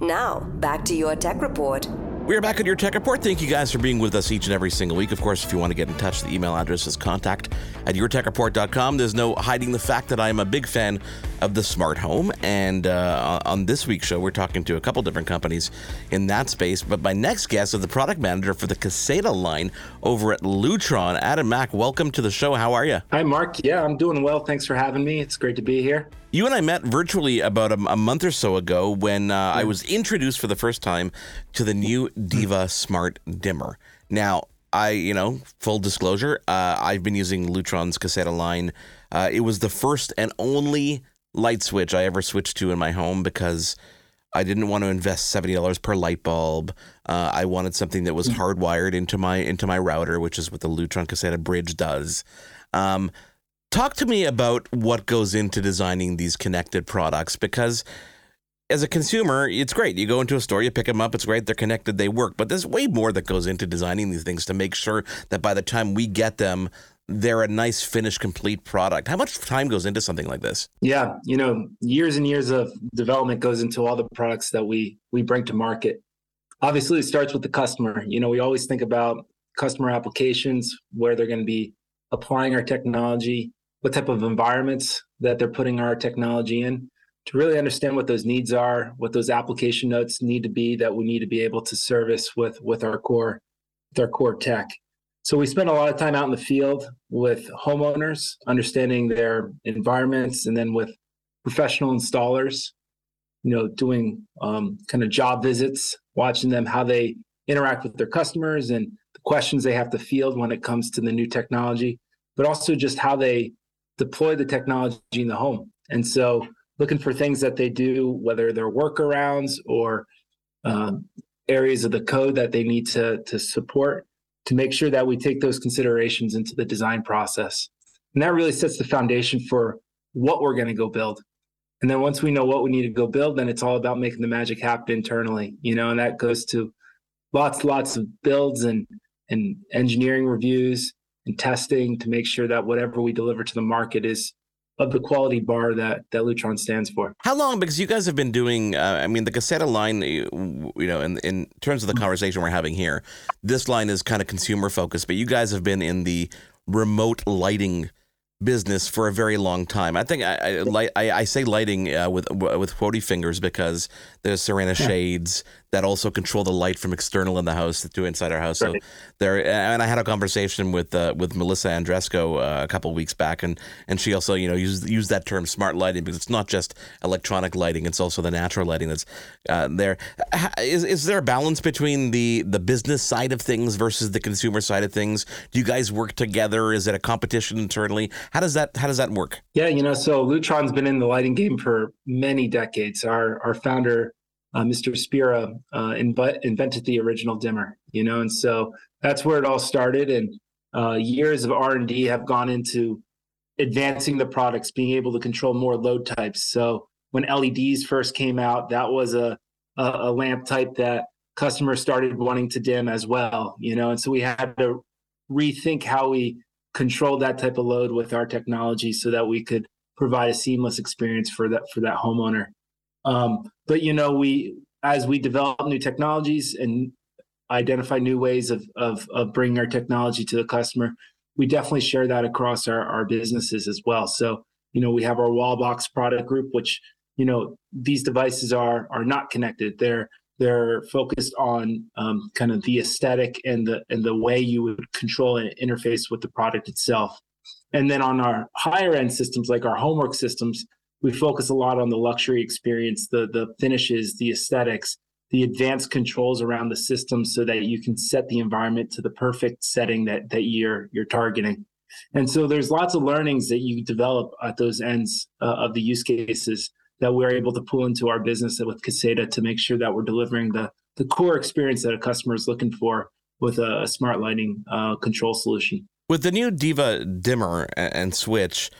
Now, back to your tech report. We are back at your tech report. Thank you guys for being with us each and every single week. Of course, if you want to get in touch, the email address is contact at yourtechreport.com. There's no hiding the fact that I am a big fan of the smart home. And uh, on this week's show, we're talking to a couple different companies in that space. But my next guest is the product manager for the Caseta line over at Lutron. Adam Mack, welcome to the show. How are you? Hi, Mark. Yeah, I'm doing well. Thanks for having me. It's great to be here. You and I met virtually about a, a month or so ago when uh, I was introduced for the first time to the new Diva Smart Dimmer. Now, I, you know, full disclosure, uh, I've been using Lutron's Caseta line. Uh, it was the first and only light switch I ever switched to in my home because I didn't want to invest seventy dollars per light bulb. Uh, I wanted something that was hardwired into my into my router, which is what the Lutron Caseta Bridge does. Um, talk to me about what goes into designing these connected products because as a consumer, it's great. You go into a store, you pick them up, it's great, they're connected, they work. But there's way more that goes into designing these things to make sure that by the time we get them, they're a nice, finished, complete product. How much time goes into something like this? Yeah, you know, years and years of development goes into all the products that we we bring to market. Obviously, it starts with the customer. You know, we always think about customer applications, where they're going to be applying our technology, what type of environments that they're putting our technology in to really understand what those needs are, what those application notes need to be that we need to be able to service with with our core with our core tech. So we spend a lot of time out in the field with homeowners, understanding their environments, and then with professional installers, you know, doing um, kind of job visits, watching them how they interact with their customers and the questions they have to field when it comes to the new technology, but also just how they deploy the technology in the home. And so looking for things that they do, whether they're workarounds or um, areas of the code that they need to, to support to make sure that we take those considerations into the design process. And that really sets the foundation for what we're going to go build. And then once we know what we need to go build, then it's all about making the magic happen internally, you know, and that goes to lots, lots of builds and, and engineering reviews and testing to make sure that whatever we deliver to the market is of the quality bar that that Lutron stands for. How long? Because you guys have been doing. Uh, I mean, the Caseta line. You know, in in terms of the conversation we're having here, this line is kind of consumer focused, but you guys have been in the remote lighting business for a very long time. I think I I, I, I say lighting uh, with with quotey fingers because there's Serena shades that also control the light from external in the house to inside our house. Right. So there, and I had a conversation with uh, with Melissa Andresco uh, a couple weeks back, and and she also you know used used that term smart lighting because it's not just electronic lighting; it's also the natural lighting that's uh, there. Is is there a balance between the the business side of things versus the consumer side of things? Do you guys work together? Is it a competition internally? How does that how does that work? Yeah, you know, so Lutron's been in the lighting game for many decades. Our our founder uh, Mr. Spira uh, inv- invented the original dimmer, you know, and so that's where it all started. And uh, years of R and D have gone into advancing the products, being able to control more load types. So when LEDs first came out, that was a, a, a lamp type that customers started wanting to dim as well, you know, and so we had to rethink how we control that type of load with our technology so that we could provide a seamless experience for that for that homeowner. Um, but you know, we as we develop new technologies and identify new ways of of, of bringing our technology to the customer, we definitely share that across our, our businesses as well. So you know, we have our Wallbox product group, which you know these devices are are not connected. They're they're focused on um, kind of the aesthetic and the and the way you would control and interface with the product itself. And then on our higher end systems, like our HomeWorks systems, we focus a lot on the luxury experience, the the finishes, the aesthetics, the advanced controls around the system so that you can set the environment to the perfect setting that that you're you're targeting. And so there's lots of learnings that you develop at those ends uh, of the use cases that we're able to pull into our business with Caseta to make sure that we're delivering the the core experience that a customer is looking for with a, a smart lighting uh, control solution. With the new Diva dimmer and switch,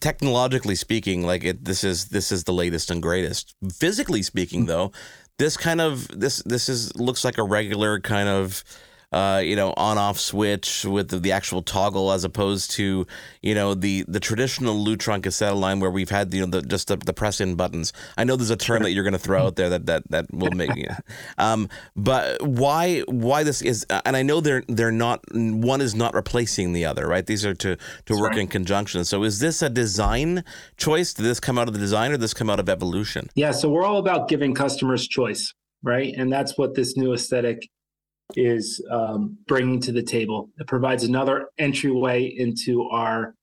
technologically speaking, like it, this is this is the latest and greatest. Physically speaking, mm-hmm. though, this kind of this this is looks like a regular kind of uh, you know, on-off switch with the, the, actual toggle, as opposed to, you know, the the traditional Lutron Caseta line where we've had you know the, just the, the press-in buttons. I know there's a term that you're going to throw out there that that that will make you. Um, but why why this is, and I know they're they're not one is not replacing the other, right? These are to to That's work right. in conjunction. So is this a design choice? Did this come out of the design, or did this come out of evolution? Yeah, so we're all about giving customers choice, right? And that's what this new aesthetic is um, bringing to the table. It provides another entryway into our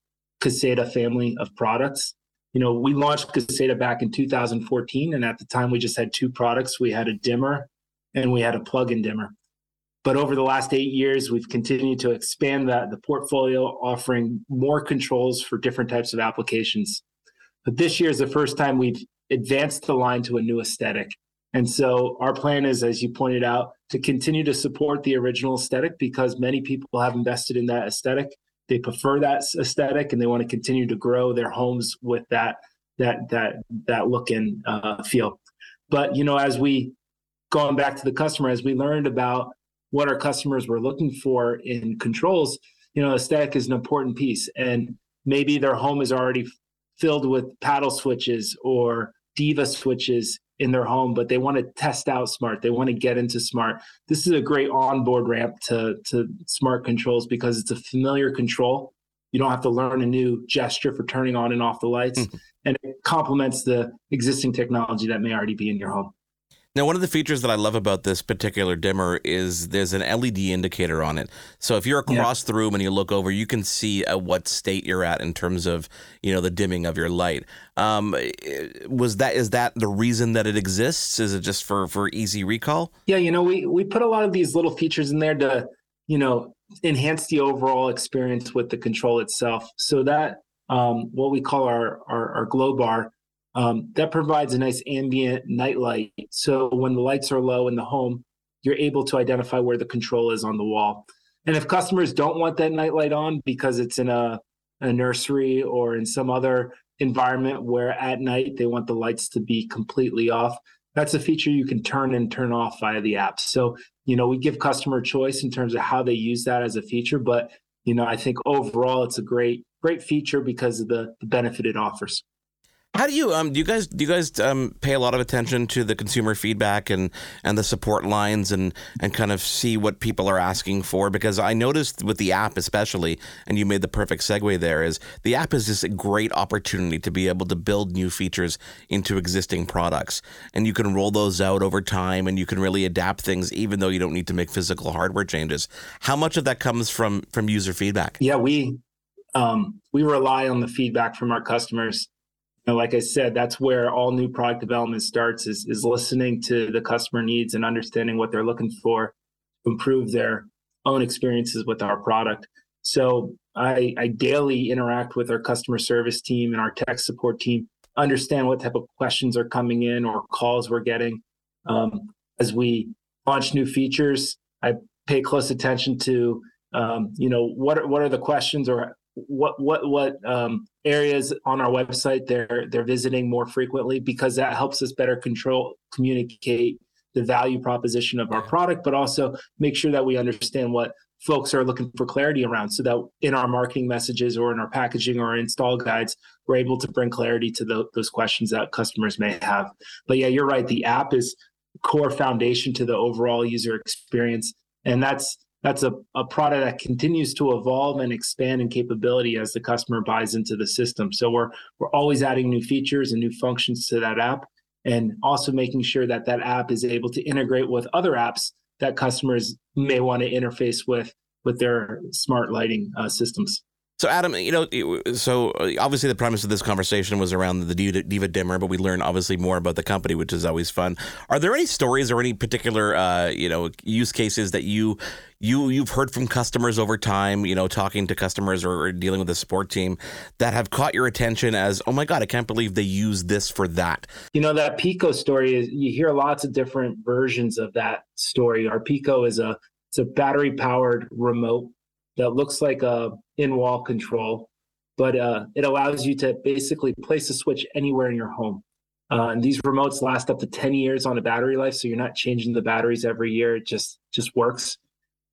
Caseta family of products. You know, we launched Caseta back in 2014, and at the time we just had two products. We had a dimmer and we had a plug-in dimmer. But over the last eight years, we've continued to expand that the portfolio, offering more controls for different types of applications. But this year is the first time we've advanced the line to a new aesthetic. And so our plan is, as you pointed out, to continue to support the original aesthetic because many people have invested in that aesthetic. They prefer that aesthetic and they want to continue to grow their homes with that that that that look and uh, feel. But you know, as we going back to the customer, as we learned about what our customers were looking for in controls, you know, aesthetic is an important piece. And maybe their home is already filled with paddle switches or diva switches in their home, but they want to test out smart. They want to get into smart. This is a great onboard ramp to, to smart controls because it's a familiar control. You don't have to learn a new gesture for turning on and off the lights. Mm-hmm. And it complements the existing technology that may already be in your home. Now, one of the features that I love about this particular dimmer is there's an LED indicator on it. So if you're across yeah. the room and you look over, you can see at what state you're at in terms of you know the dimming of your light. Um, was that is that the reason that it exists? Is it just for for easy recall? Yeah, you know, we we put a lot of these little features in there to you know enhance the overall experience with the control itself. So that um, what we call our, our, our glow bar um, that provides a nice ambient night light. So when the lights are low in the home, you're able to identify where the control is on the wall. And if customers don't want that night light on because it's in a, a nursery or in some other environment where at night they want the lights to be completely off, that's a feature you can turn and turn off via the app. So, you know, we give customer choice in terms of how they use that as a feature, but you know, I think overall it's a great, great feature because of the, the benefit it offers. How do you um do you guys do you guys um pay a lot of attention to the consumer feedback and and the support lines and and kind of see what people are asking for because I noticed with the app especially and you made the perfect segue there is the app is just a great opportunity to be able to build new features into existing products and you can roll those out over time and you can really adapt things even though you don't need to make physical hardware changes. How much of that comes from from user feedback? Yeah, we um, we rely on the feedback from our customers know, like I said, that's where all new product development starts is, is listening to the customer needs and understanding what they're looking for to improve their own experiences with our product. So I, I daily interact with our customer service team and our tech support team, understand what type of questions are coming in or calls we're getting. Um, as we launch new features, I pay close attention to, um, you know, what are, what are the questions or what what what um, areas on our website they're they're visiting more frequently because that helps us better control communicate the value proposition of our product but also make sure that we understand what folks are looking for clarity around so that in our marketing messages or in our packaging or install guides we're able to bring clarity to the, those questions that customers may have. But yeah you're right the app is core foundation to the overall user experience and that's that's a, a product that continues to evolve and expand in capability as the customer buys into the system. So we're we're always adding new features and new functions to that app, and also making sure that that app is able to integrate with other apps that customers may want to interface with with their smart lighting uh, systems. So, Adam, you know, so uh, obviously the premise of this conversation was around the Diva dimmer, but we learned obviously more about the company, which is always fun. Are there any stories or any particular, uh, you know, use cases that you you you've heard from customers over time, you know, talking to customers or, or dealing with the support team that have caught your attention as, oh my god, I can't believe they use this for that. You know, that Pico story is you hear lots of different versions of that story. Our Pico is a it's a battery powered remote that looks like a in-wall control, but uh, it allows you to basically place a switch anywhere in your home. Uh, and these remotes last up to 10 years on a battery life, so you're not changing the batteries every year. It just just works.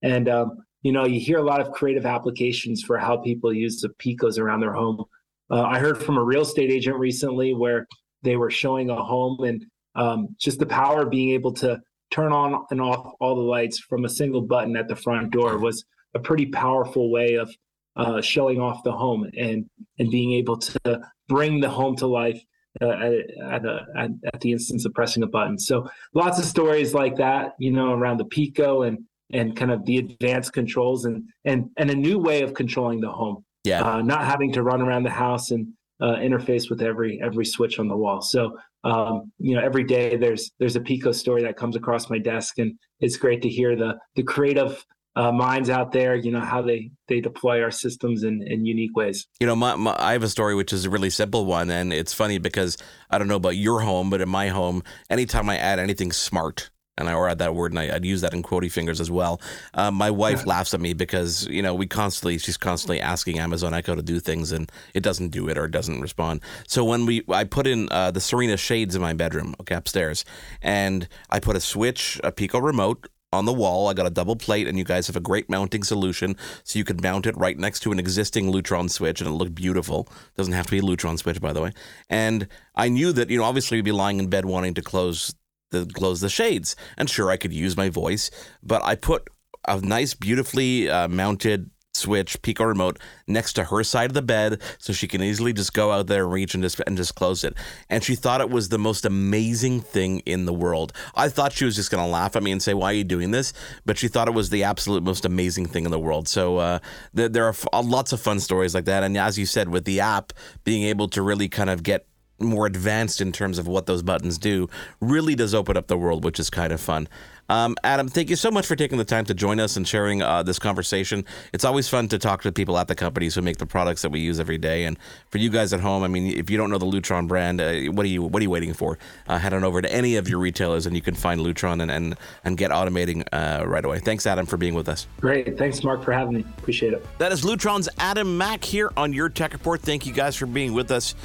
And um, you know, you hear a lot of creative applications for how people use the picos around their home. Uh, I heard from a real estate agent recently where they were showing a home and um, just the power of being able to turn on and off all the lights from a single button at the front door was a pretty powerful way of uh, showing off the home and and being able to bring the home to life uh, at, at, a, at, at, the instance of pressing a button. So lots of stories like that, you know, around the Pico and and kind of the advanced controls and and and a new way of controlling the home. Yeah, uh, not having to run around the house and uh, interface with every every switch on the wall. So um, you know, every day there's there's a Pico story that comes across my desk, and it's great to hear the the creative uh, minds out there, you know, how they they deploy our systems in, in unique ways. You know, my, my, I have a story which is a really simple one, and it's funny because I don't know about your home, but in my home, anytime I add anything smart, and I or add that word, and I, would use that in quotey fingers as well. Uh, my wife laughs at me because you know we constantly she's constantly asking Amazon Echo to do things, and it doesn't do it or it doesn't respond. So when we I put in uh, the Serena shades in my bedroom, okay, upstairs, and I put a switch, a Pico remote on the wall. I got a double plate, and you guys have a great mounting solution, so you could mount it right next to an existing Lutron switch, and it looked beautiful. Doesn't have to be a Lutron switch, by the way. And I knew that you know obviously we'd be lying in bed wanting to close the close the shades, and sure I could use my voice, but I put a nice, beautifully uh, mounted switch Pico remote next to her side of the bed so she can easily just go out there and reach and just and just close it. And she thought it was the most amazing thing in the world. I thought she was just going to laugh at me and say, "Why are you doing this?" But she thought it was the absolute most amazing thing in the world. So uh, th- there are f- lots of fun stories like that. And as you said, with the app being able to really kind of get more advanced in terms of what those buttons do really does open up the world, which is kind of fun. Um, Adam, thank you so much for taking the time to join us and sharing uh, this conversation. It's always fun to talk to people at the companies who make the products that we use every day. And for you guys at home, I mean, if you don't know the Lutron brand, uh, what are you what are you waiting for? Uh, head on over to any of your retailers and you can find Lutron and and, and get automating uh, right away. Thanks, Adam, for being with us. Great, thanks, Mark, for having me. Appreciate it. That is Lutron's Adam Mack here on your Tech Report. Thank you guys for being with us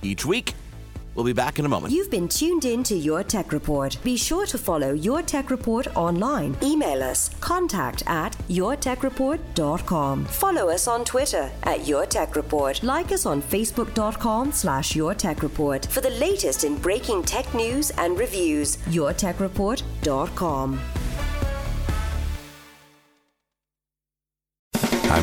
each week. We'll be back in a moment. You've been tuned in to Your Tech Report. Be sure to follow Your Tech Report online. Email us contact at yourtechreport.com. Follow us on Twitter at Your Tech Report. Like us on facebook.com slash Your Tech Report for the latest in breaking tech news and reviews. YourTechReport.com.